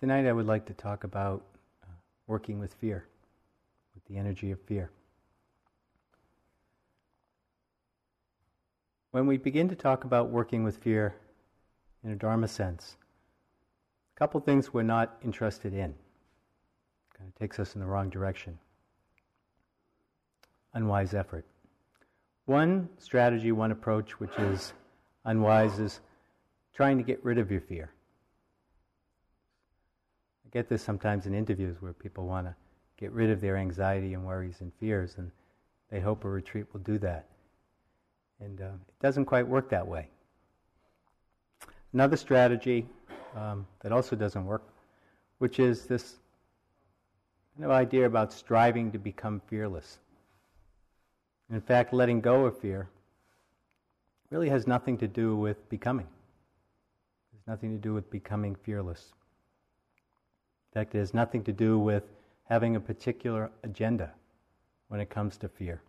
Tonight I would like to talk about uh, working with fear, with the energy of fear. When we begin to talk about working with fear in a Dharma sense, a couple things we're not interested in. It Kind of takes us in the wrong direction. Unwise effort. One strategy, one approach, which is unwise, is trying to get rid of your fear get this sometimes in interviews where people want to get rid of their anxiety and worries and fears, and they hope a retreat will do that. And uh, it doesn't quite work that way. Another strategy um, that also doesn't work, which is this kind of idea about striving to become fearless. In fact, letting go of fear really has nothing to do with becoming. It has nothing to do with becoming fearless. In fact, it has nothing to do with having a particular agenda when it comes to fear.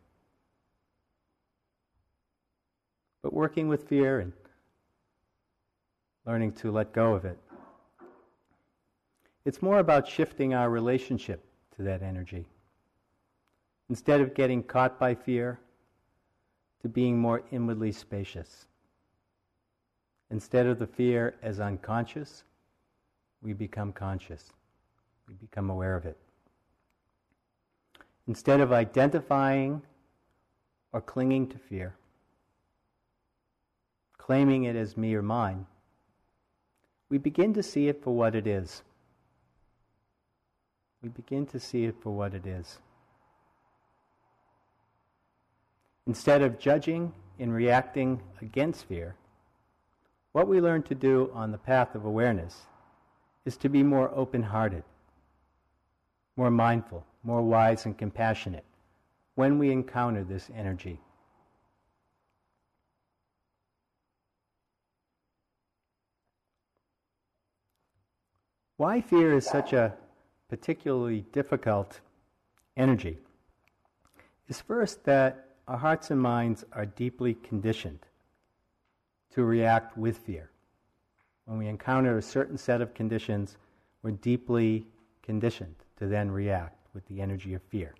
But working with fear and learning to let go of it. It's more about shifting our relationship to that energy. Instead of getting caught by fear, to being more inwardly spacious. Instead of the fear as unconscious, we become conscious we become aware of it. Instead of identifying or clinging to fear, claiming it as me or mine, we begin to see it for what it is. We begin to see it for what it is. Instead of judging and reacting against fear, what we learn to do on the path of awareness is to be more open hearted, more mindful, more wise, and compassionate when we encounter this energy. Why fear is such a particularly difficult energy is first that our hearts and minds are deeply conditioned to react with fear. When we encounter a certain set of conditions, we're deeply conditioned to then react with the energy of fear.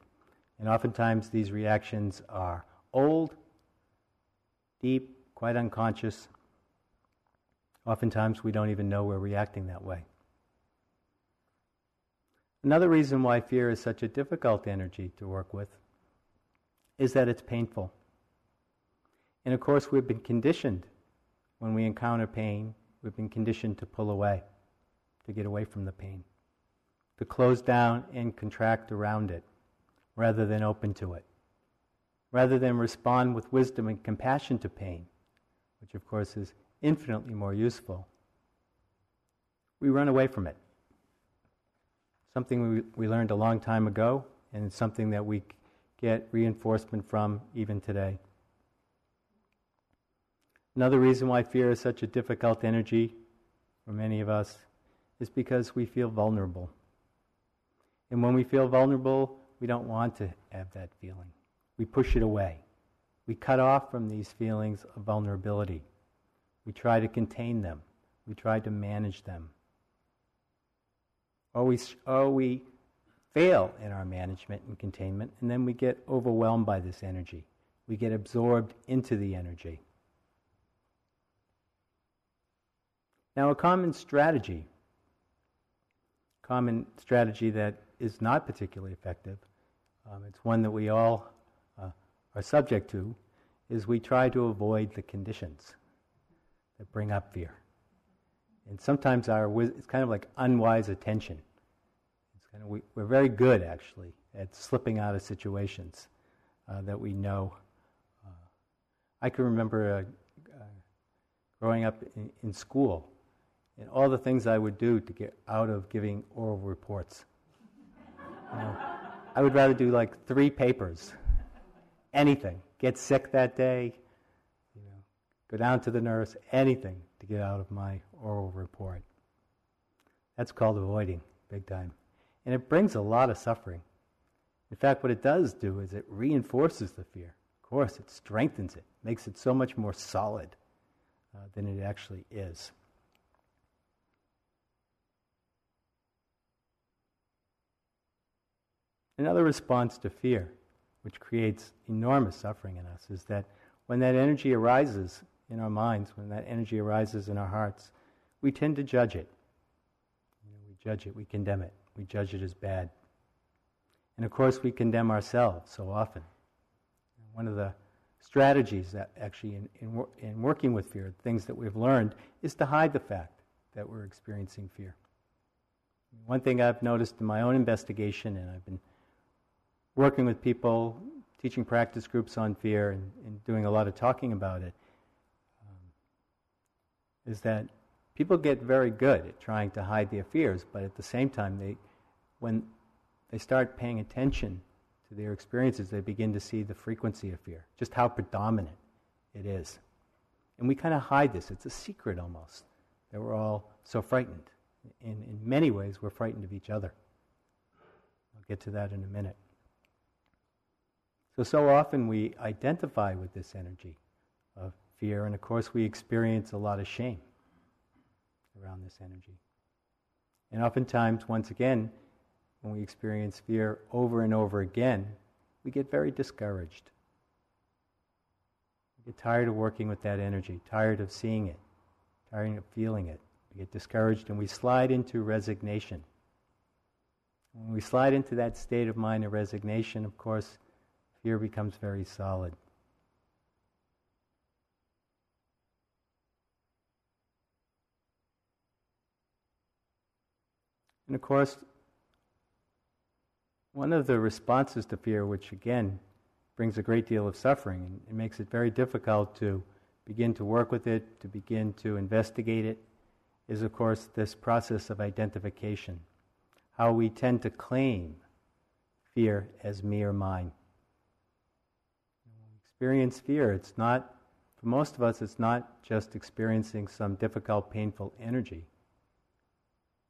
And oftentimes these reactions are old, deep, quite unconscious. Oftentimes we don't even know we're reacting that way. Another reason why fear is such a difficult energy to work with is that it's painful. And of course, we've been conditioned when we encounter pain, we've been conditioned to pull away, to get away from the pain to close down and contract around it rather than open to it, rather than respond with wisdom and compassion to pain, which of course is infinitely more useful. We run away from it. Something we, we learned a long time ago, and it's something that we get reinforcement from even today. Another reason why fear is such a difficult energy for many of us is because we feel vulnerable. And when we feel vulnerable, we don't want to have that feeling. We push it away. We cut off from these feelings of vulnerability. We try to contain them. We try to manage them. Or we, or we fail in our management and containment, and then we get overwhelmed by this energy. We get absorbed into the energy. Now, a common strategy, common strategy that is not particularly effective, um, it's one that we all uh, are subject to, is we try to avoid the conditions that bring up fear. And sometimes our it's kind of like unwise attention. Kind of, we, are very good, actually, at slipping out of situations uh, that we know. Uh, I can remember uh, uh, growing up in, in school and all the things I would do to get out of giving oral reports. Know, I would rather do like three papers, anything. Get sick that day, you know, go down to the nurse, anything to get out of my oral report. That's called avoiding, big time. And it brings a lot of suffering. In fact, what it does do is it reinforces the fear. Of course, it strengthens it, makes it so much more solid uh, than it actually is. Another response to fear, which creates enormous suffering in us, is that when that energy arises in our minds, when that energy arises in our hearts, we tend to judge it. You know, we judge it, we condemn it, we judge it as bad. And of course, we condemn ourselves so often. One of the strategies that actually, in, in, in working with fear, things that we've learned, is to hide the fact that we're experiencing fear. One thing I've noticed in my own investigation, and I've been working with people, teaching practice groups on fear, and, and doing a lot of talking about it, um, is that people get very good at trying to hide their fears, but at the same time, they, when they start paying attention to their experiences, they begin to see the frequency of fear, just how predominant it is. And we kind of hide this. It's a secret almost that we're all so frightened. In, in many ways, we're frightened of each other. I'll get to that in a minute. So, so often we identify with this energy of fear, and of course, we experience a lot of shame around this energy. And oftentimes, once again, when we experience fear over and over again, we get very discouraged. We get tired of working with that energy, tired of seeing it, tired of feeling it. We get discouraged and we slide into resignation. When we slide into that state of mind of resignation, of course, fear becomes very solid. And of course, one of the responses to fear, which again brings a great deal of suffering and it makes it very difficult to begin to work with it, to begin to investigate it, is of course this process of identification. How we tend to claim fear as me or mine. Experience fear, it's not, for most of us, it's not just experiencing some difficult, painful energy.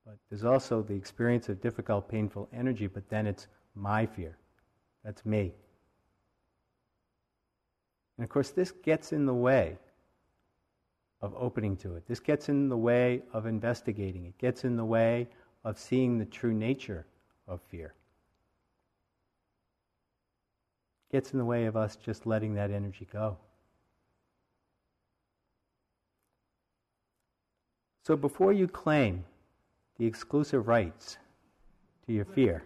But there's also the experience of difficult, painful energy, but then it's my fear. That's me. And of course, this gets in the way of opening to it. This gets in the way of investigating. It gets in the way of seeing the true nature of fear. It gets in the way of us just letting that energy go. So before you claim the exclusive rights to your fear.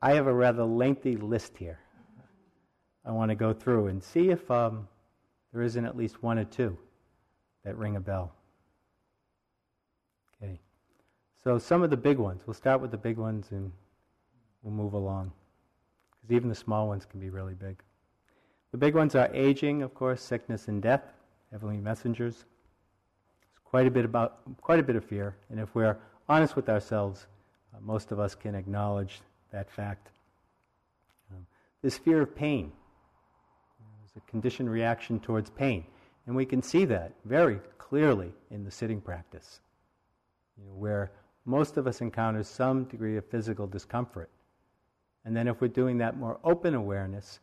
I have a rather lengthy list here. I want to go through and see if um, there isn't at least one or two that ring a bell. Okay. So, some of the big ones. We'll start with the big ones and we'll move along. Because even the small ones can be really big. The big ones are aging, of course, sickness and death, heavenly messengers It's quite a bit about quite a bit of fear, and if we're honest with ourselves, uh, most of us can acknowledge that fact. Um, this fear of pain is a conditioned reaction towards pain, and we can see that very clearly in the sitting practice, you know, where most of us encounter some degree of physical discomfort. And then, if we're doing that more open awareness,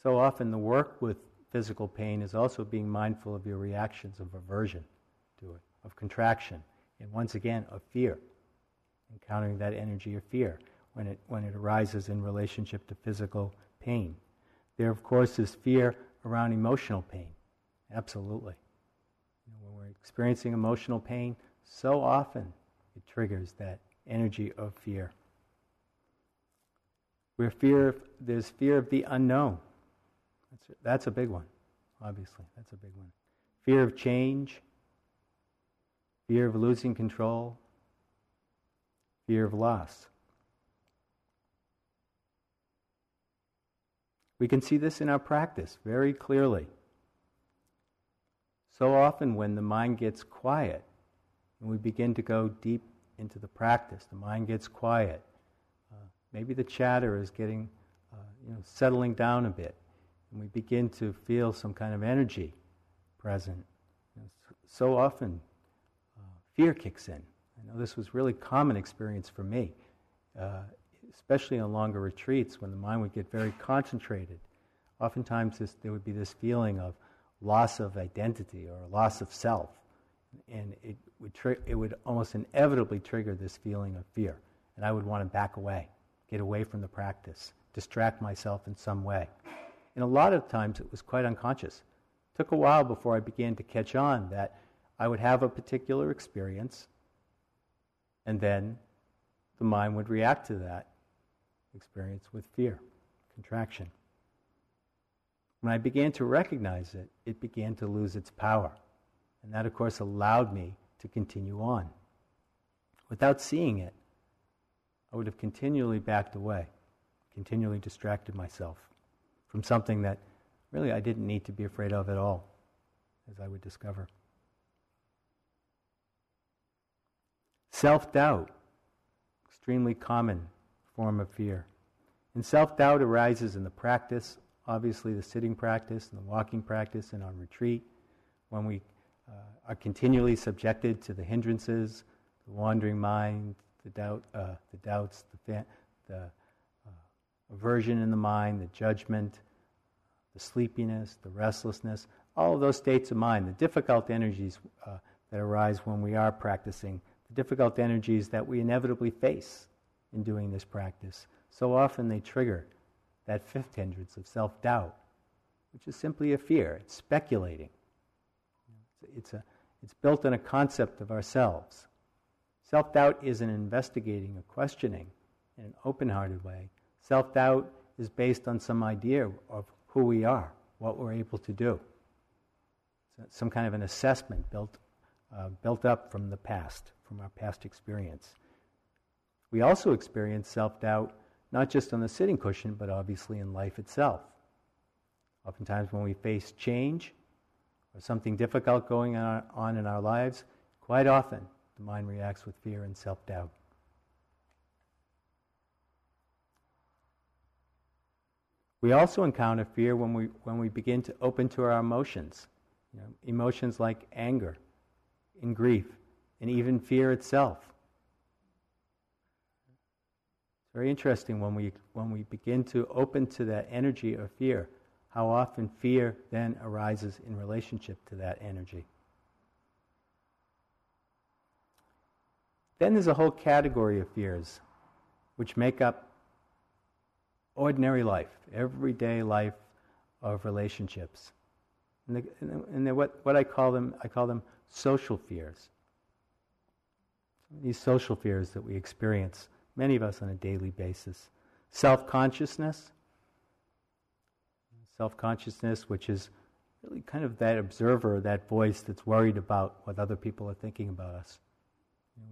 so often the work with physical pain is also being mindful of your reactions of aversion to it, of contraction, and once again, of fear, encountering that energy of fear when it, when it arises in relationship to physical pain. There, of course, is fear around emotional pain. Absolutely. You know, when we're experiencing emotional pain, so often it triggers that energy of fear. Where fear, there's fear of the unknown. That's that's a big one, obviously. That's a big one. Fear of change, fear of losing control, fear of loss. We can see this in our practice very clearly. So often, when the mind gets quiet and we begin to go deep into the practice, the mind gets quiet. Uh, maybe the chatter is getting, uh, you know, settling down a bit, and we begin to feel some kind of energy present. You know, so often, fear kicks in. I know this was really common experience for me, uh, especially on longer retreats when the mind would get very concentrated. Oftentimes, this, there would be this feeling of loss of identity or loss of self, and it would tri- it would almost inevitably trigger this feeling of fear, and I would want to back away, get away from the practice, distract myself in some way. And a lot of times it was quite unconscious. It took a while before I began to catch on that I would have a particular experience, and then the mind would react to that experience with fear, contraction. When I began to recognize it, it began to lose its power. And that, of course, allowed me to continue on. Without seeing it, I would have continually backed away, continually distracted myself from something that really I didn't need to be afraid of at all, as I would discover. Self doubt, extremely common form of fear. And self doubt arises in the practice, obviously, the sitting practice and the walking practice and on retreat, when we uh, are continually subjected to the hindrances, the wandering mind, the doubt, uh, the doubts, the, fa- the uh, aversion in the mind, the judgment, the sleepiness, the restlessness, all of those states of mind, the difficult energies uh, that arise when we are practicing, the difficult energies that we inevitably face in doing this practice. So often they trigger that fifth hindrance of self doubt, which is simply a fear. It's speculating. It's, a, it's built on a concept of ourselves. Self doubt is an investigating a questioning in an open hearted way. Self doubt is based on some idea of who we are, what we're able to do. Some kind of an assessment built, uh, built up from the past, from our past experience. We also experience self doubt not just on the sitting cushion, but obviously in life itself. Oftentimes, when we face change or something difficult going on in our lives, quite often the mind reacts with fear and self doubt. We also encounter fear when we, when we begin to open to our emotions. You know, emotions like anger and grief and even fear itself. It's very interesting when we, when we begin to open to that energy of fear, how often fear then arises in relationship to that energy. Then there's a whole category of fears which make up ordinary life, everyday life of relationships. And, the, and the, what, what I call them, I call them social fears. These social fears that we experience many of us on a daily basis. Self consciousness, self consciousness, which is really kind of that observer, that voice that's worried about what other people are thinking about us.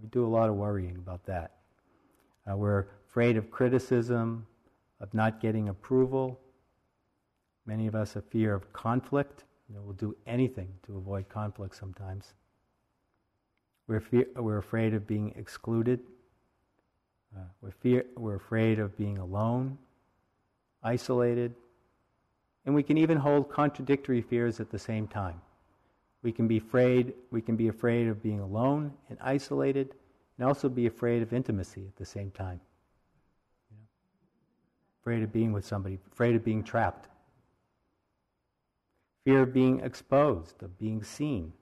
We do a lot of worrying about that. Uh, we're afraid of criticism, of not getting approval. Many of us have fear of conflict. You know, we'll do anything to avoid conflict sometimes. We're, fear, we're afraid of being excluded uh, we're, fear, we're afraid of being alone, isolated, and we can even hold contradictory fears at the same time. We can be afraid, we can be afraid of being alone and isolated, and also be afraid of intimacy at the same time. You know? Afraid of being with somebody, afraid of being trapped. Fear of being exposed, of being seen,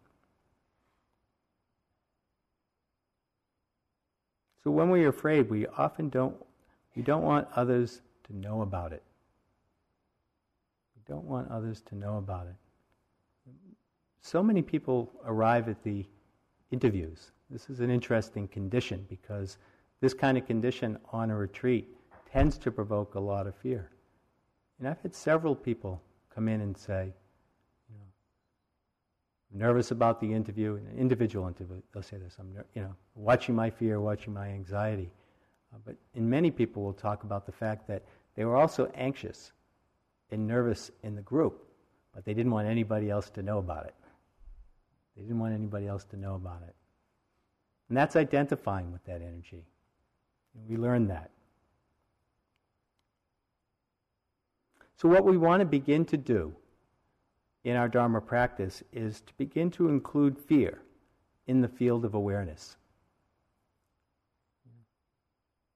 So when we're afraid, we often don't, we don't want others to know about it. We don't want others to know about it. So many people arrive at the interviews. This is an interesting condition because this kind of condition on a retreat tends to provoke a lot of fear. And I've had several people come in and say, I'm nervous about the interview, an individual interview, they'll say this, I'm, you know, watching my fear, watching my anxiety. Uh, but in many people will talk about the fact that they were also anxious and nervous in the group, but they didn't want anybody else to know about it. They didn't want anybody else to know about it. And that's identifying with that energy. And we learn that. So, what we want to begin to do in our Dharma practice is to begin to include fear in the field of awareness.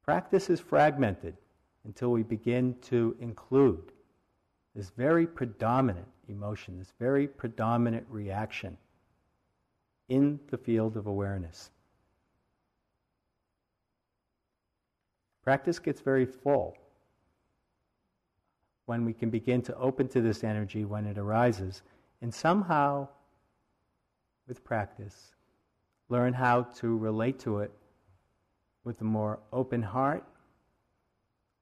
Practice is fragmented until we begin to include this very predominant emotion, this very predominant reaction in the field of awareness. Practice gets very full when we can begin to open to this energy when it arises and somehow, with practice, learn how to relate to it with a more open heart,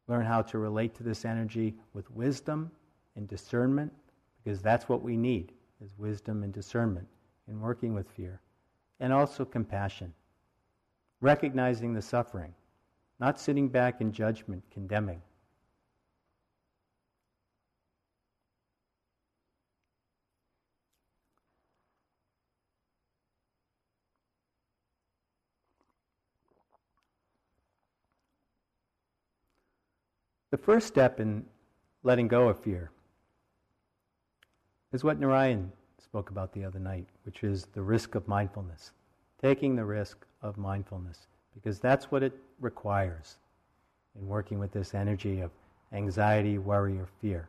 learn how to relate to this energy with wisdom and discernment, because that's what we need is wisdom and discernment in working with fear, and also compassion, recognizing the suffering, not sitting back in judgment, condemning. The first step in letting go of fear is what Narayan spoke about the other night, which is the risk of mindfulness. Taking the risk of mindfulness, because that's what it requires in working with this energy of anxiety, worry, or fear.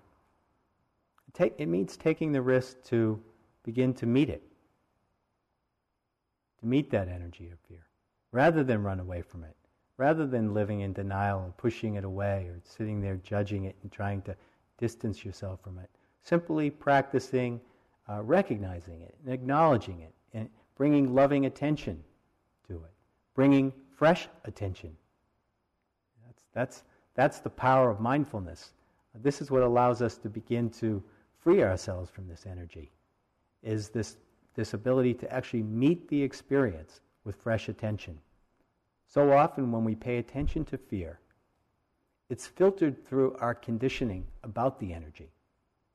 It means taking the risk to begin to meet it, to meet that energy of fear, rather than run away from it rather than living in denial or pushing it away or sitting there judging it and trying to distance yourself from it. Simply practicing uh, recognizing it and acknowledging it and bringing loving attention to it, bringing fresh attention. That's, that's, that's the power of mindfulness. This is what allows us to begin to free ourselves from this energy, is this, this ability to actually meet the experience with fresh attention. So often, when we pay attention to fear, it's filtered through our conditioning about the energy.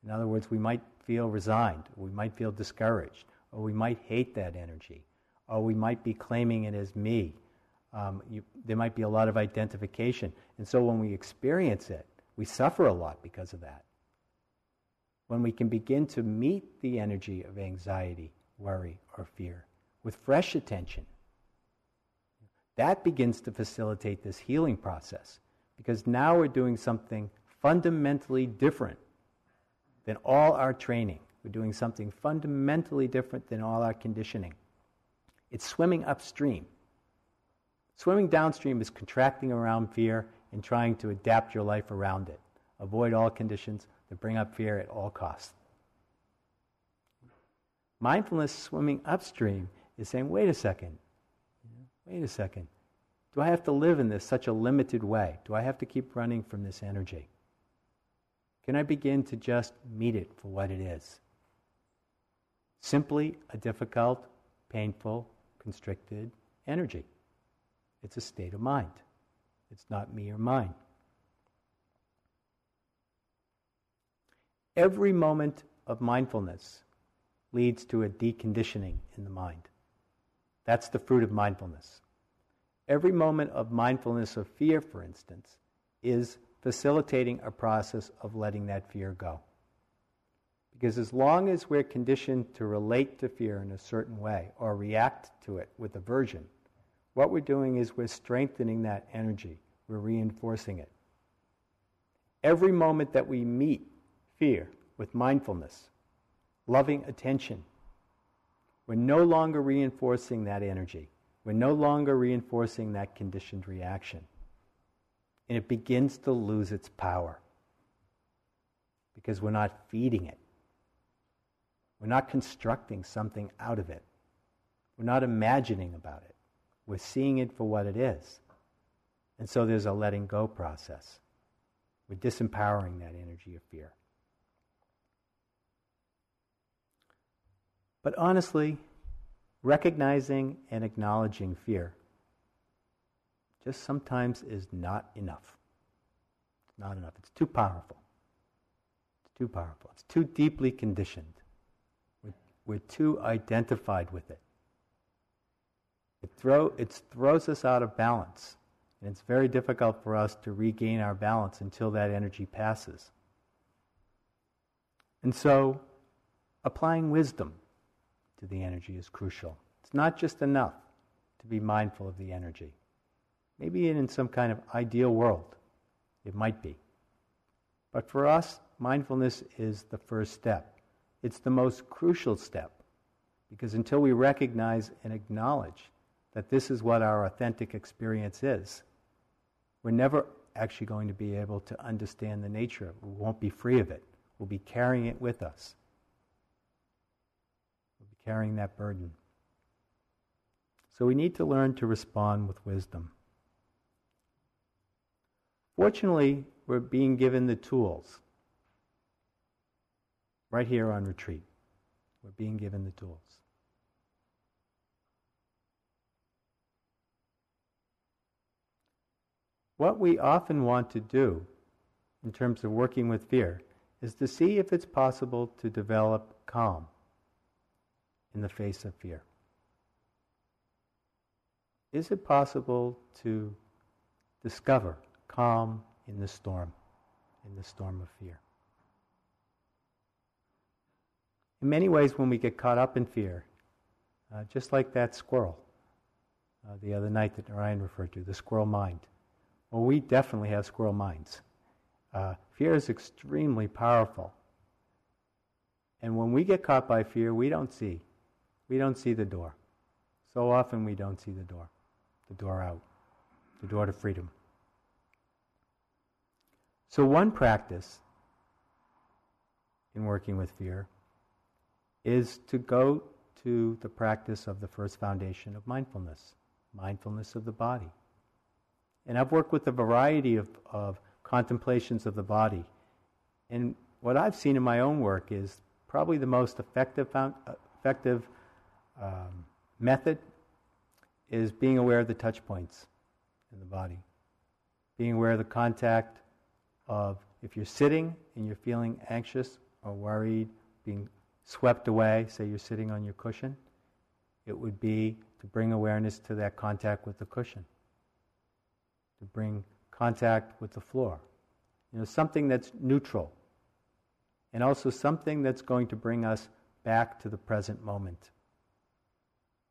In other words, we might feel resigned, we might feel discouraged, or we might hate that energy, or we might be claiming it as me. Um, you, there might be a lot of identification. And so when we experience it, we suffer a lot because of that. When we can begin to meet the energy of anxiety, worry, or fear with fresh attention, that begins to facilitate this healing process because now we're doing something fundamentally different than all our training. We're doing something fundamentally different than all our conditioning. It's swimming upstream. Swimming downstream is contracting around fear and trying to adapt your life around it. Avoid all conditions that bring up fear at all costs. Mindfulness swimming upstream is saying, wait a second, wait a second. Do I have to live in this such a limited way? Do I have to keep running from this energy? Can I begin to just meet it for what it is? Simply a difficult, painful, constricted energy. It's a state of mind. It's not me or mine. Every moment of mindfulness leads to a deconditioning in the mind. That's the fruit of mindfulness. Every moment of mindfulness of fear, for instance, is facilitating a process of letting that fear go. Because as long as we're conditioned to relate to fear in a certain way or react to it with aversion, what we're doing is we're strengthening that energy, we're reinforcing it. Every moment that we meet fear with mindfulness, loving attention, we're no longer reinforcing that energy. We're no longer reinforcing that conditioned reaction. And it begins to lose its power because we're not feeding it. We're not constructing something out of it. We're not imagining about it. We're seeing it for what it is. And so there's a letting go process. We're disempowering that energy of fear. But honestly, recognizing and acknowledging fear just sometimes is not enough. It's not enough. It's too powerful. It's too powerful. It's too deeply conditioned. We're, we're too identified with it. It, throw, it throws us out of balance. And it's very difficult for us to regain our balance until that energy passes. And so, applying wisdom to the energy is crucial. It's not just enough to be mindful of the energy. Maybe in some kind of ideal world, it might be. But for us, mindfulness is the first step. It's the most crucial step because until we recognize and acknowledge that this is what our authentic experience is, we're never actually going to be able to understand the nature of it. We won't be free of it. We'll be carrying it with us. We'll be carrying that burden. So we need to learn to respond with wisdom. Fortunately, we're being given the tools right here on retreat. We're being given the tools. What we often want to do in terms of working with fear is to see if it's possible to develop calm in the face of fear. Is it possible to discover calm in the storm, in the storm of fear? In many ways, when we get caught up in fear, uh, just like that squirrel uh, the other night that Narayan referred to, the squirrel mind. Well, we definitely have squirrel minds. Uh, fear is extremely powerful. And when we get caught by fear, we don't see. We don't see the door. So often we don't see the door, the door out, the door to freedom. So, one practice in working with fear is to go to the practice of the first foundation of mindfulness, mindfulness of the body. And I've worked with a variety of, of contemplations of the body. And what I've seen in my own work is probably the most effective, effective um, method is being aware of the touch points in the body. Being aware of the contact of if you're sitting and you're feeling anxious or worried, being swept away, say you're sitting on your cushion, it would be to bring awareness to that contact with the cushion to bring contact with the floor. You know, something that's neutral. And also something that's going to bring us back to the present moment.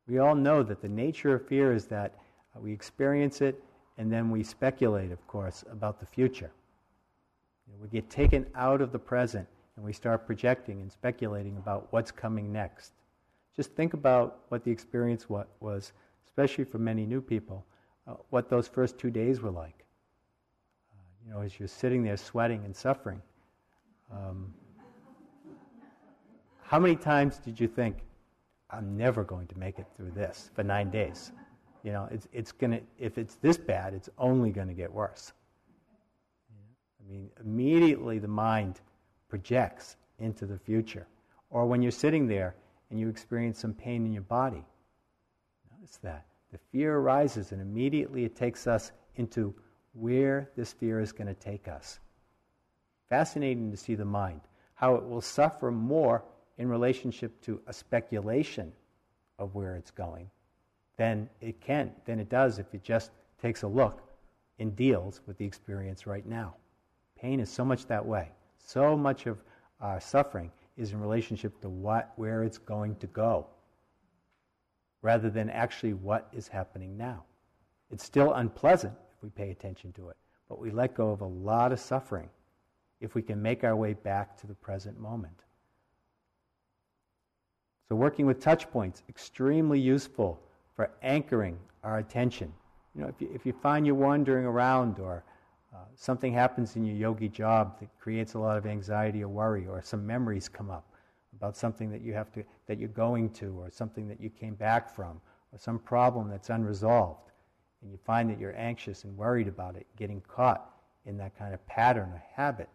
We all know that the nature of fear is that we experience it and then we speculate, of course, about the future. You know, we get taken out of the present and we start projecting and speculating about what's coming next. Just think about what the experience was, especially for many new people, uh, what those first two days were like. Uh, you know, as you're sitting there sweating and suffering. Um, how many times did you think, I'm never going to make it through this for nine days? You know, it's, it's gonna, if it's this bad, it's only going to get worse. I mean, immediately the mind projects into the future. Or when you're sitting there and you experience some pain in your body, notice that. The fear arises, and immediately it takes us into where this fear is going to take us. Fascinating to see the mind, how it will suffer more in relationship to a speculation of where it's going than it can, than it does if it just takes a look and deals with the experience right now. Pain is so much that way. So much of our suffering is in relationship to what, where it's going to go rather than actually what is happening now. It's still unpleasant if we pay attention to it, but we let go of a lot of suffering if we can make our way back to the present moment. So, working with touch points, extremely useful for anchoring our attention. You know, if you, if you find you're wandering around or uh, something happens in your yogi job that creates a lot of anxiety or worry, or some memories come up, about something that you have to that you're going to or something that you came back from or some problem that's unresolved and you find that you're anxious and worried about it getting caught in that kind of pattern or habit.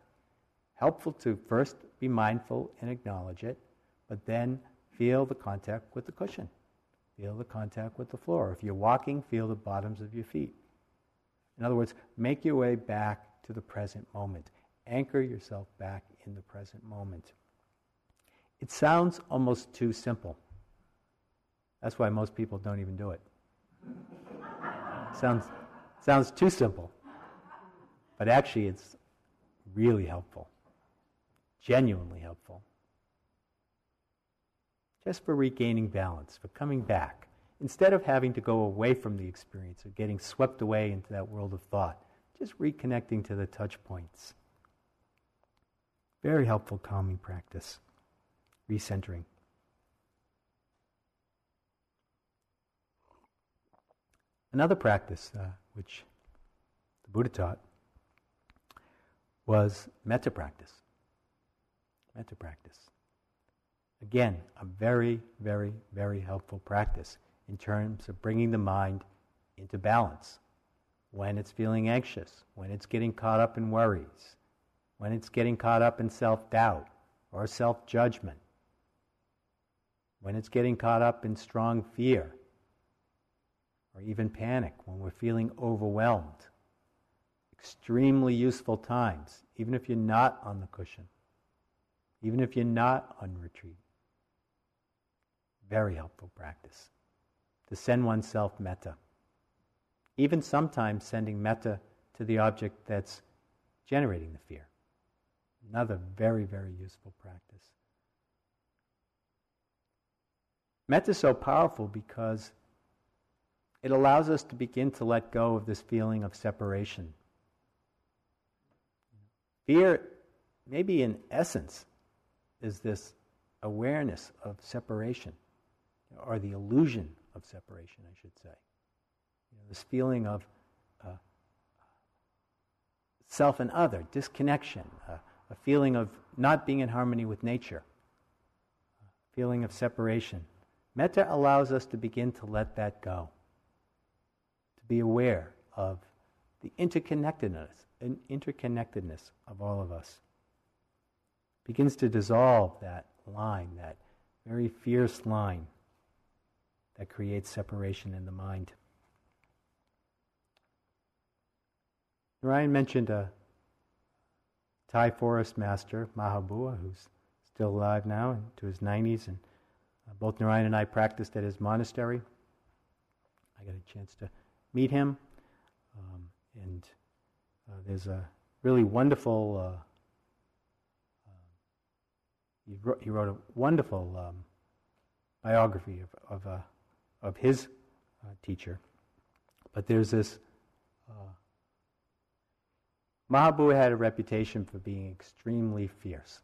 Helpful to first be mindful and acknowledge it but then feel the contact with the cushion. Feel the contact with the floor. If you're walking feel the bottoms of your feet in other words make your way back to the present moment anchor yourself back in the present moment it sounds almost too simple. That's why most people don't even do it. sounds, sounds too simple. But actually, it's really helpful, genuinely helpful. Just for regaining balance, for coming back. Instead of having to go away from the experience or getting swept away into that world of thought, just reconnecting to the touch points. Very helpful calming practice recentering. Another practice uh, which the the Buddha taught, was metta practice. Metta practice. Again, a very, very, very helpful practice in terms of bringing the mind into balance when it's feeling anxious, when it's getting caught up in worries, when it's getting caught up in self doubt or self judgment, when it's getting caught up in strong fear or even panic, when we're feeling overwhelmed. Extremely useful times, even if you're not on the cushion, even if you're not on retreat. Very helpful practice to send oneself metta. Even sometimes sending metta to the object that's generating the fear. Another very, very useful practice. Metta is so powerful because it allows us to begin to let go of this feeling of separation. Fear, maybe in essence, is this awareness of separation, or the illusion of separation, I should say. You know, this feeling of uh, self and other, disconnection, uh, a feeling of not being in harmony with nature, a feeling of separation. Metta allows us to begin to let that go, to be aware of the interconnectedness, an interconnectedness of all of us. Begins to dissolve that line, that very fierce line that creates separation in the mind. Narayan mentioned a Thai forest master, Mahabua, who's still alive now into his 90s, and uh, both Narayan and I practiced at his monastery. I got a chance to meet him, um, and uh, there's a really wonderful. Uh, uh he, wrote, he, wrote, a wonderful um, biography of of, uh, of his uh, teacher, but there's this. Mahabua had a reputation for being extremely fierce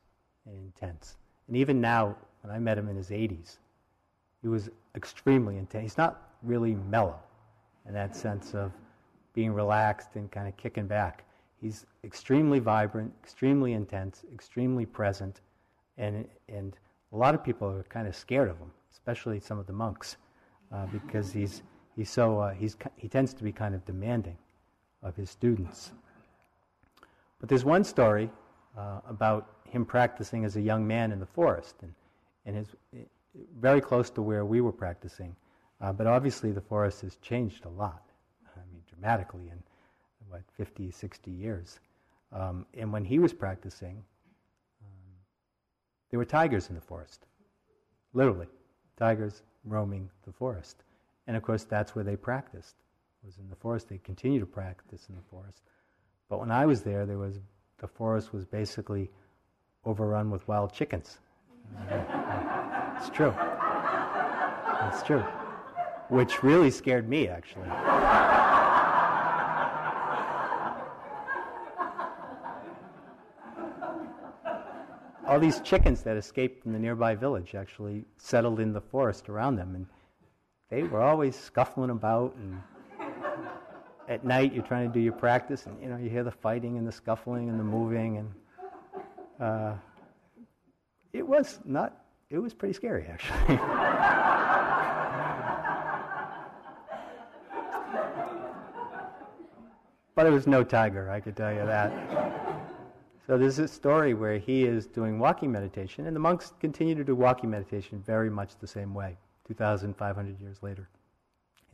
and intense. And even now, when I met him in his 80s, he was extremely intense. He's not really mellow in that sense of being relaxed and kind of kicking back. He's extremely vibrant, extremely intense, extremely present, and, and a lot of people are kind of scared of him, especially some of the monks, uh, because he's, he's so, uh, he's, he tends to be kind of demanding of his students. But there's one story uh, about him practicing as a young man in the forest, and, and his, very close to where we were practicing. Uh, but obviously, the forest has changed a lot, I mean, dramatically in what, 50, 60 years. Um, and when he was practicing, um, there were tigers in the forest, literally, tigers roaming the forest. And of course, that's where they practiced, was in the forest. They continue to practice in the forest. But when I was there, there was the forest was basically overrun with wild chickens. it's true. It's true. Which really scared me, actually. All these chickens that escaped from the nearby village actually settled in the forest around them, and they were always scuffling about and at night you're trying to do your practice, and you know you hear the fighting and the scuffling and the moving, and uh, it was not. It was pretty scary, actually. but it was no tiger, I could tell you that. So there's a story where he is doing walking meditation, and the monks continue to do walking meditation very much the same way, 2,500 years later.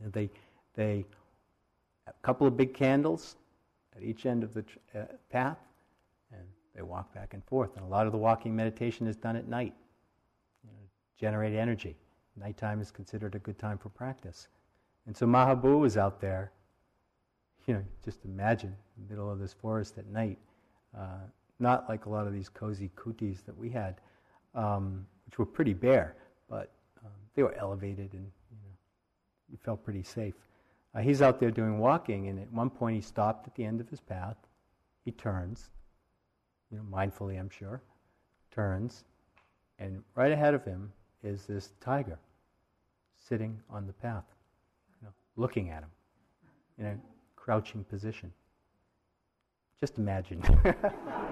They, they a couple of big candles at each end of the uh, path, and they walk back and forth. And a lot of the walking meditation is done at night, you know, generate energy. Nighttime is considered a good time for practice. And so Mahabua was out there, you know, just imagine in the middle of this forest at night, uh, not like a lot of these cozy kutis that we had, um, which were pretty bare, but um, they were elevated and you know, felt pretty safe. Uh, he's out there doing walking, and at one point he stopped at the end of his path. He turns, you know, mindfully, I'm sure, turns, and right ahead of him is this tiger sitting on the path, you know, looking at him in a crouching position. Just imagine.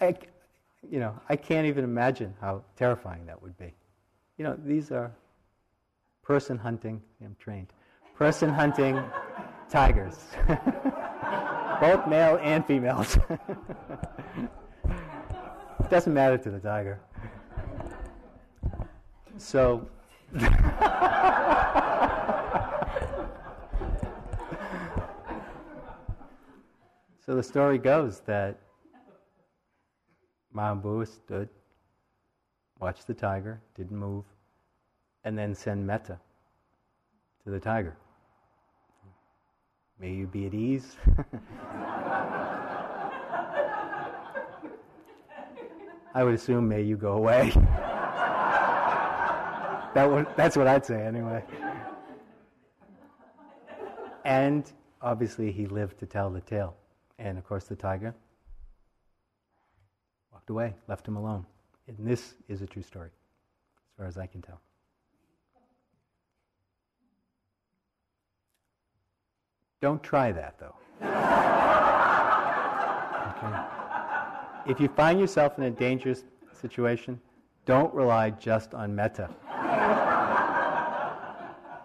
I, you know, I can't even imagine how terrifying that would be. You know, these are person hunting, I'm trained, person hunting tigers, both male and females. it doesn't matter to the tiger. So, so the story goes that Mahabua stood, watched the tiger, didn't move, and then send metta to the tiger. May you be at ease. I would assume, may you go away. that would, that's what I'd say anyway. And obviously, he lived to tell the tale. And of course, the tiger walked away, left him alone. And this is a true story, as far as I can tell. Don't try that, though. okay. If you find yourself in a dangerous situation, don't rely just on metta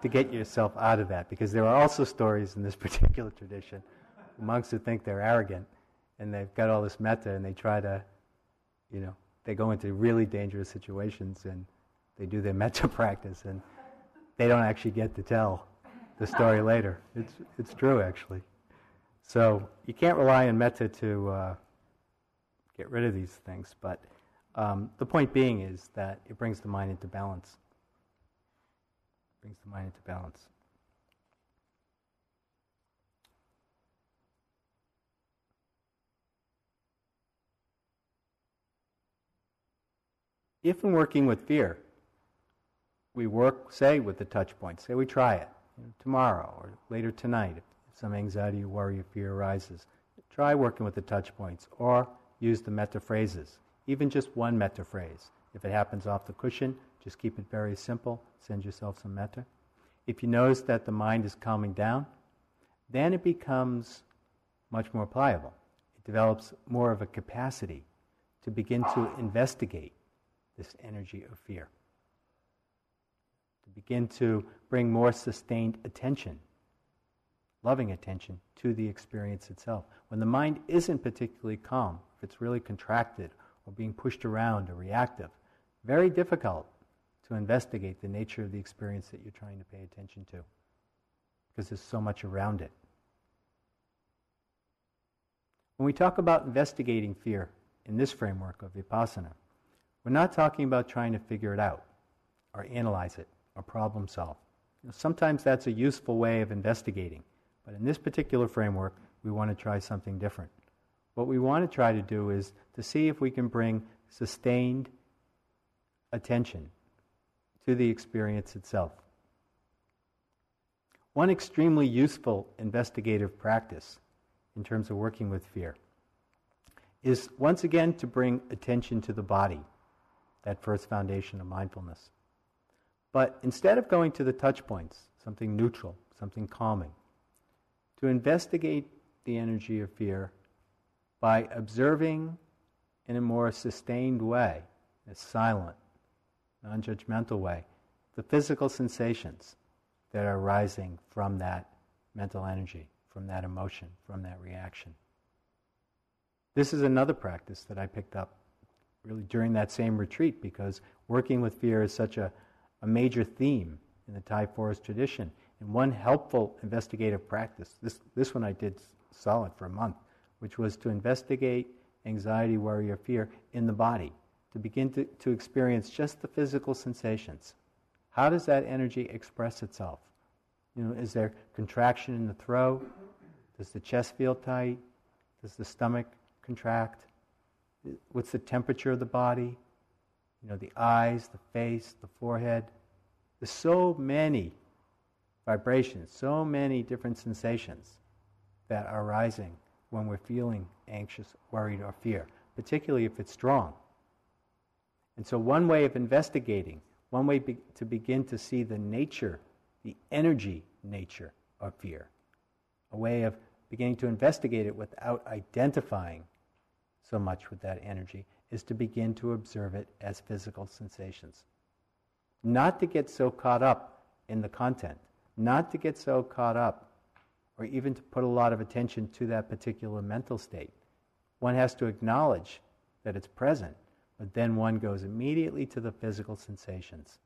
to get yourself out of that, because there are also stories in this particular tradition monks who think they're arrogant and they've got all this metta and they try to you know, they go into really dangerous situations and they do their metta practice and they don't actually get to tell the story later. It's, it's true, actually. So you can't rely on metta to uh, get rid of these things, but um, the point being is that it brings the mind into balance. It brings the mind into balance. If in working with fear, we work, say, with the touch point, say we try it you know, tomorrow or later tonight, if some anxiety, worry, or fear arises, try working with the touch points or use the metta phrases, even just one metta phrase. If it happens off the cushion, just keep it very simple, send yourself some metta. If you notice that the mind is calming down, then it becomes much more pliable. It develops more of a capacity to begin to investigate this energy of fear. To begin to bring more sustained attention, loving attention to the experience itself. When the mind isn't particularly calm, if it's really contracted or being pushed around or reactive, very difficult to investigate the nature of the experience that you're trying to pay attention to because there's so much around it. When we talk about investigating fear in this framework of vipassana, we're not talking about trying to figure it out or analyze it or problem solve. Sometimes that's a useful way of investigating, but in this particular framework, we want to try something different. What we want to try to do is to see if we can bring sustained attention to the experience itself. One extremely useful investigative practice in terms of working with fear is once again to bring attention to the body that first foundation of mindfulness. But instead of going to the touch points, something neutral, something calming, to investigate the energy of fear by observing in a more sustained way, a silent, non judgmental way, the physical sensations that are arising from that mental energy, from that emotion, from that reaction. This is another practice that I picked up really during that same retreat because working with fear is such a, a major theme in the Thai forest tradition. And one helpful investigative practice, this, this one I did solid for a month, which was to investigate anxiety, worry, or fear in the body, to begin to, to experience just the physical sensations. How does that energy express itself? You know, is there contraction in the throat? Does the chest feel tight? Does the stomach contract? What's the temperature of the body, you know, the eyes, the face, the forehead. There's so many vibrations, so many different sensations that are arising when we're feeling anxious, worried, or fear, particularly if it's strong. And so, one way of investigating, one way be- to begin to see the nature, the energy nature of fear, a way of beginning to investigate it without identifying so much with that energy, is to begin to observe it as physical sensations. Not to get so caught up in the content, not to get so caught up or even to put a lot of attention to that particular mental state. One has to acknowledge that it's present, but then one goes immediately to the physical sensations.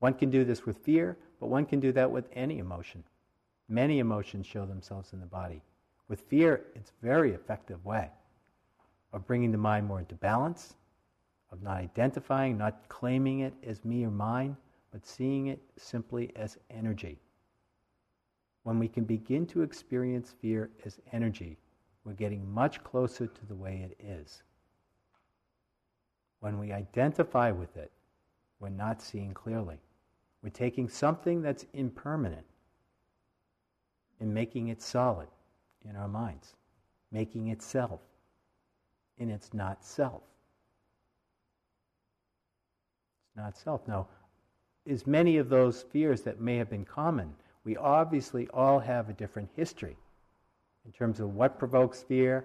One can do this with fear, but one can do that with any emotion. Many emotions show themselves in the body. With fear, it's a very effective way of bringing the mind more into balance, of not identifying, not claiming it as me or mine, but seeing it simply as energy. When we can begin to experience fear as energy, we're getting much closer to the way it is. When we identify with it, we're not seeing clearly. We're taking something that's impermanent and making it solid in our minds, making it self, and it's not self. It's not self. Now, as many of those fears that may have been common, we obviously all have a different history in terms of what provokes fear,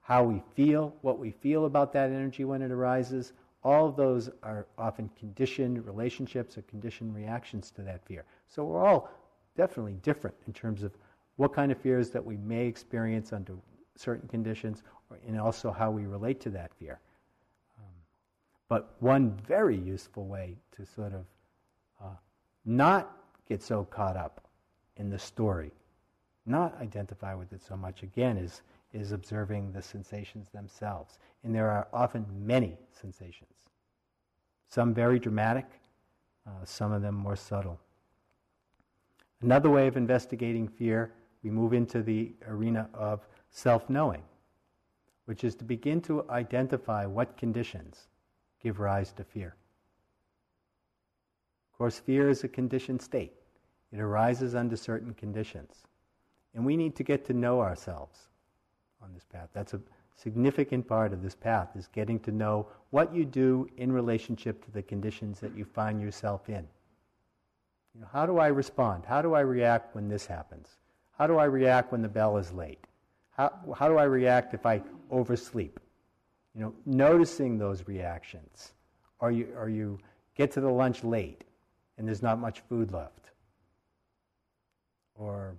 how we feel, what we feel about that energy when it arises. All of those are often conditioned relationships or conditioned reactions to that fear. So we're all definitely different in terms of what kind of fears that we may experience under certain conditions, and also how we relate to that fear. Um, but one very useful way to sort of uh, not get so caught up in the story not identify with it so much, again, is, is observing the sensations themselves. And there are often many sensations, some very dramatic, uh, some of them more subtle. Another way of investigating fear, we move into the arena of self knowing, which is to begin to identify what conditions give rise to fear. Of course, fear is a conditioned state, it arises under certain conditions. And we need to get to know ourselves on this path. That's a significant part of this path is getting to know what you do in relationship to the conditions that you find yourself in. You know, how do I respond? How do I react when this happens? How do I react when the bell is late? How, how do I react if I oversleep? You know, noticing those reactions. Or you, or you get to the lunch late and there's not much food left. Or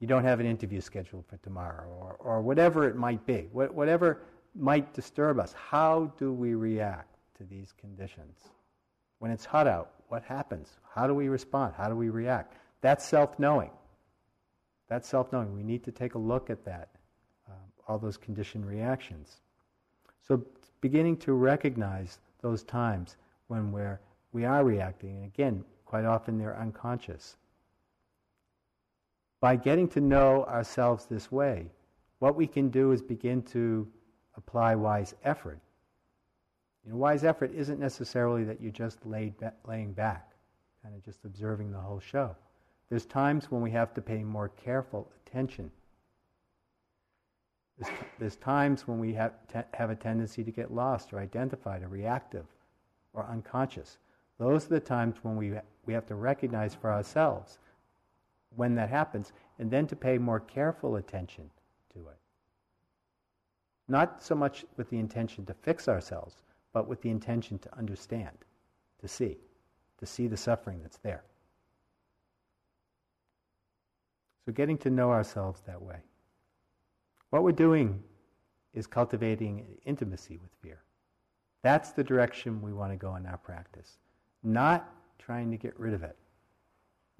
you don't have an interview scheduled for tomorrow, or, or whatever it might be, Wh- whatever might disturb us. How do we react to these conditions? When it's hot out, what happens? How do we respond? How do we react? That's self knowing. That's self knowing. We need to take a look at that, um, all those conditioned reactions. So, beginning to recognize those times when we're, we are reacting, and again, quite often they're unconscious by getting to know ourselves this way, what we can do is begin to apply wise effort. You know, wise effort isn't necessarily that you're just laid ba- laying back, kind of just observing the whole show. There's times when we have to pay more careful attention. There's, there's times when we have, te- have a tendency to get lost or identified or reactive or unconscious. Those are the times when we, we have to recognize for ourselves when that happens, and then to pay more careful attention to it. Not so much with the intention to fix ourselves, but with the intention to understand, to see, to see the suffering that's there. So, getting to know ourselves that way. What we're doing is cultivating intimacy with fear. That's the direction we want to go in our practice, not trying to get rid of it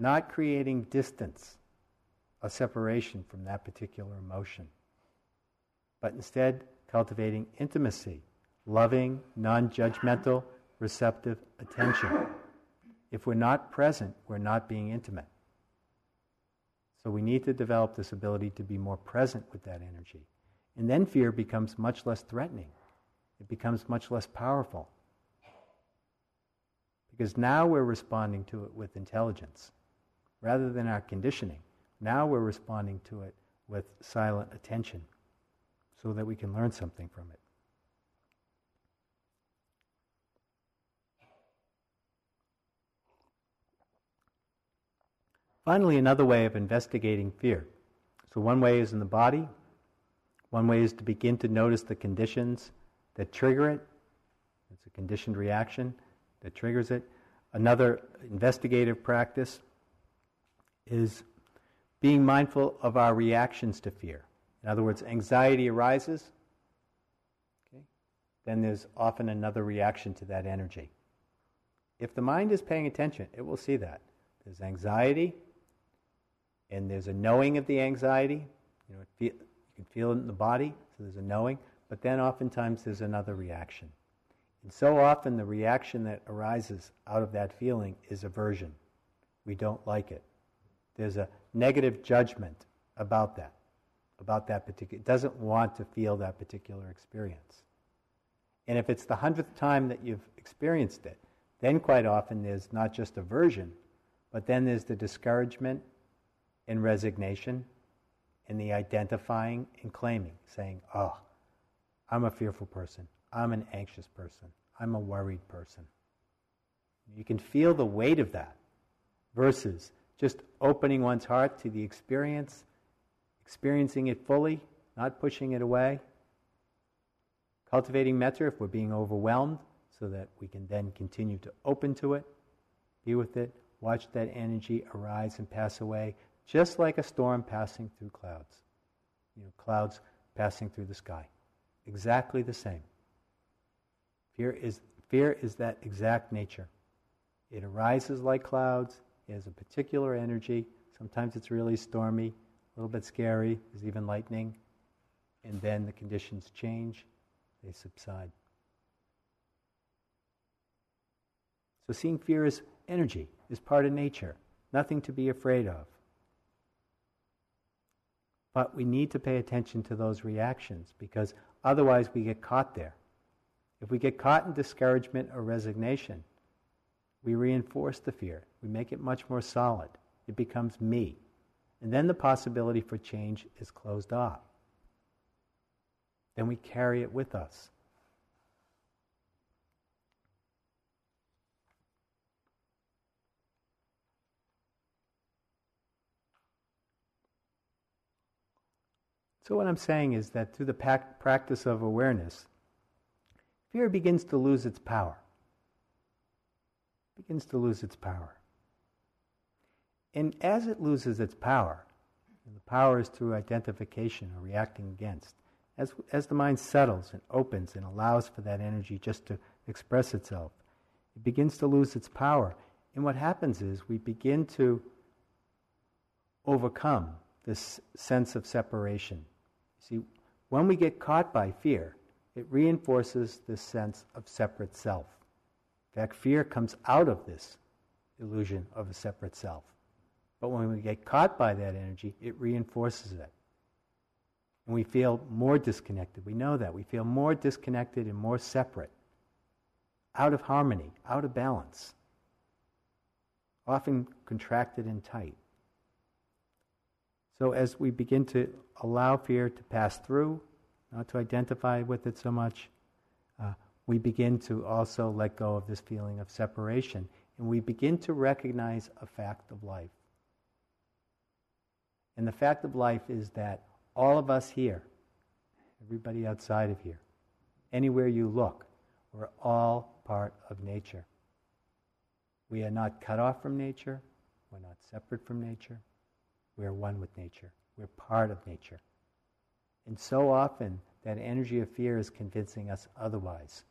not creating distance, a separation from that particular emotion, but instead cultivating intimacy, loving, non judgmental, receptive attention. If we're not present, we're not being intimate. So we need to develop this ability to be more present with that energy. And then fear becomes much less threatening, it becomes much less powerful. Because now we're responding to it with intelligence rather than our conditioning. Now we're responding to it with silent attention so that we can learn something from it. Finally, another way of investigating fear. So, one way is in the body, one way is to begin to notice the conditions that trigger it. It's a conditioned reaction that triggers it. Another investigative practice is being mindful of our reactions to fear. In other words, anxiety arises, okay, then there's often another reaction to that energy. If the mind is paying attention, it will see that. There's anxiety, and there's a knowing of the anxiety. You know, you can feel it in the body, so there's a knowing, but then oftentimes there's another reaction. And so often the reaction that arises out of that feeling is aversion. We don't like it. There's a negative judgment about that, about that particular. It doesn't want to feel that particular experience. And if it's the hundredth time that you've experienced it, then quite often there's not just aversion, but then there's the discouragement and resignation and the identifying and claiming, saying, oh, I'm a fearful person. I'm an anxious person. I'm a worried person. You can feel the weight of that versus just opening one's heart to the experience, experiencing it fully, not pushing it away. Cultivating metta if we're being overwhelmed so that we can then continue to open to it, be with it, watch that energy arise and pass away, just like a storm passing through clouds. You know, clouds passing through the sky. Exactly the same. Fear is, fear is that exact nature. It arises like clouds, it has a particular energy. Sometimes it's really stormy, a little bit scary, there's even lightning, and then the conditions change, they subside. So seeing fear as energy, is part of nature, nothing to be afraid of. But we need to pay attention to those reactions because otherwise we get caught there. If we get caught in discouragement or resignation, we reinforce the fear. We make it much more solid. It becomes me. And then the possibility for change is closed off. Then we carry it with us. So, what I'm saying is that through the practice of awareness, fear begins to lose its power. Begins to lose its power. And as it loses its power, the power is through identification or reacting against, as, as the mind settles and opens and allows for that energy just to express itself, it begins to lose its power. And what happens is we begin to overcome this sense of separation See, when we get caught by fear, it reinforces this sense of separate self. In fact, fear comes out of this illusion of a separate self. But when we get caught by that energy, it reinforces it. And we feel more disconnected. We know that. We feel more disconnected and more separate, out of harmony, out of balance, often contracted and tight. So, as we begin to allow fear to pass through, not to identify with it so much, uh, we begin to also let go of this feeling of separation and we begin to recognize a fact of life. And the fact of life is that all of us here, everybody outside of here, anywhere you look, we're all part of nature. We are not cut off from nature, we're not separate from nature. We are one with nature. We're part of nature. And so often, that energy of fear is convincing us otherwise.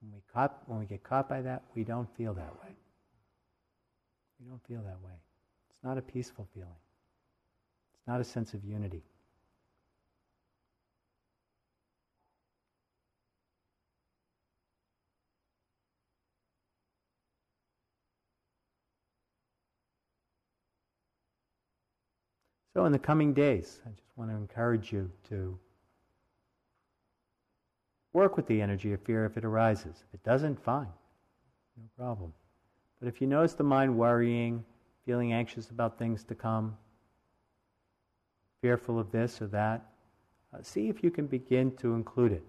When we, caught, when we get caught by that, we don't feel that way. We don't feel that way. It's not a peaceful feeling, it's not a sense of unity. So, in the coming days, I just want to encourage you to work with the energy of fear if it arises. If it doesn't, fine, no problem. But if you notice the mind worrying, feeling anxious about things to come, fearful of this or that, uh, see if you can begin to include it.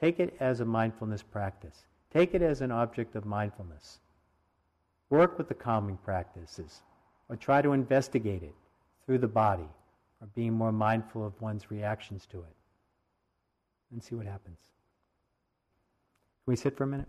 Take it as a mindfulness practice. Take it as an object of mindfulness. Work with the calming practices, or try to investigate it through the body or being more mindful of one's reactions to it. And see what happens. Can we sit for a minute?